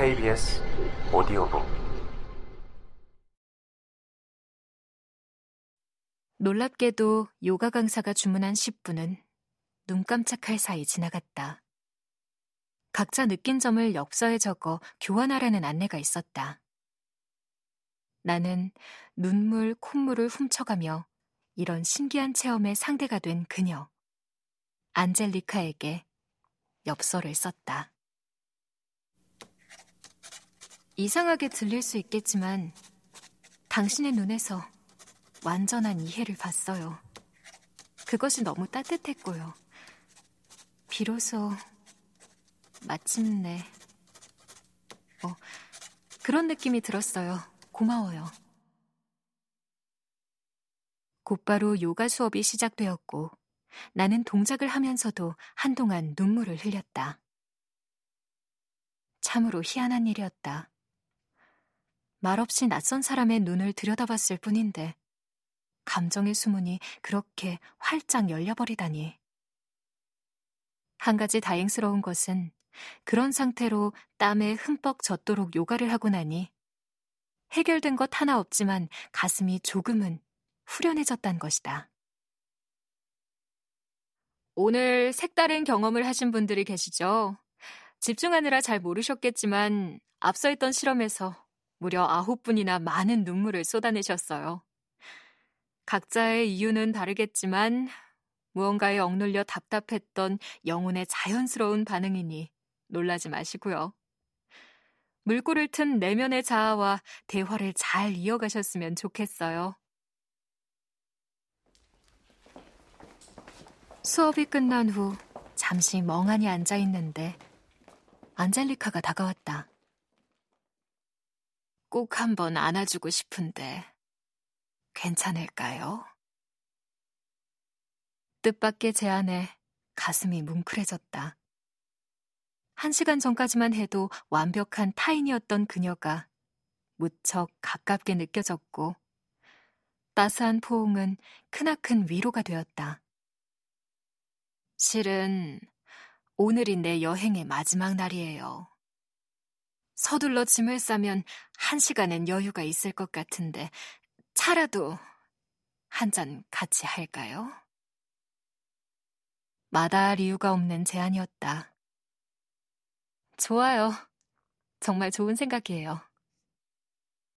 KBS 오디오북 놀랍게도 요가 강사가 주문한 10분은 눈 깜짝할 사이 지나갔다. 각자 느낀 점을 엽서에 적어 교환하라는 안내가 있었다. 나는 눈물, 콧물을 훔쳐가며 이런 신기한 체험의 상대가 된 그녀, 안젤리카에게 엽서를 썼다. 이상하게 들릴 수 있겠지만 당신의 눈에서 완전한 이해를 봤어요. 그것이 너무 따뜻했고요. 비로소 마침내 어, 그런 느낌이 들었어요. 고마워요. 곧바로 요가 수업이 시작되었고 나는 동작을 하면서도 한동안 눈물을 흘렸다. 참으로 희한한 일이었다. 말없이 낯선 사람의 눈을 들여다봤을 뿐인데 감정의 수문이 그렇게 활짝 열려버리다니. 한 가지 다행스러운 것은 그런 상태로 땀에 흠뻑 젖도록 요가를 하고 나니 해결된 것 하나 없지만 가슴이 조금은 후련해졌단 것이다. 오늘 색다른 경험을 하신 분들이 계시죠? 집중하느라 잘 모르셨겠지만 앞서 했던 실험에서 무려 아홉 분이나 많은 눈물을 쏟아내셨어요. 각자의 이유는 다르겠지만 무언가에 억눌려 답답했던 영혼의 자연스러운 반응이니 놀라지 마시고요. 물꼬를 튼 내면의 자아와 대화를 잘 이어가셨으면 좋겠어요. 수업이 끝난 후 잠시 멍하니 앉아 있는데 안젤리카가 다가왔다. 꼭 한번 안아주고 싶은데 괜찮을까요? 뜻밖의 제안에 가슴이 뭉클해졌다. 한 시간 전까지만 해도 완벽한 타인이었던 그녀가 무척 가깝게 느껴졌고 따스한 포옹은 크나큰 위로가 되었다. 실은 오늘이 내 여행의 마지막 날이에요. 서둘러 짐을 싸면 한 시간은 여유가 있을 것 같은데 차라도 한 잔 같이 할까요? 마다할 이유가 없는 제안이었다. 좋아요. 정말 좋은 생각이에요.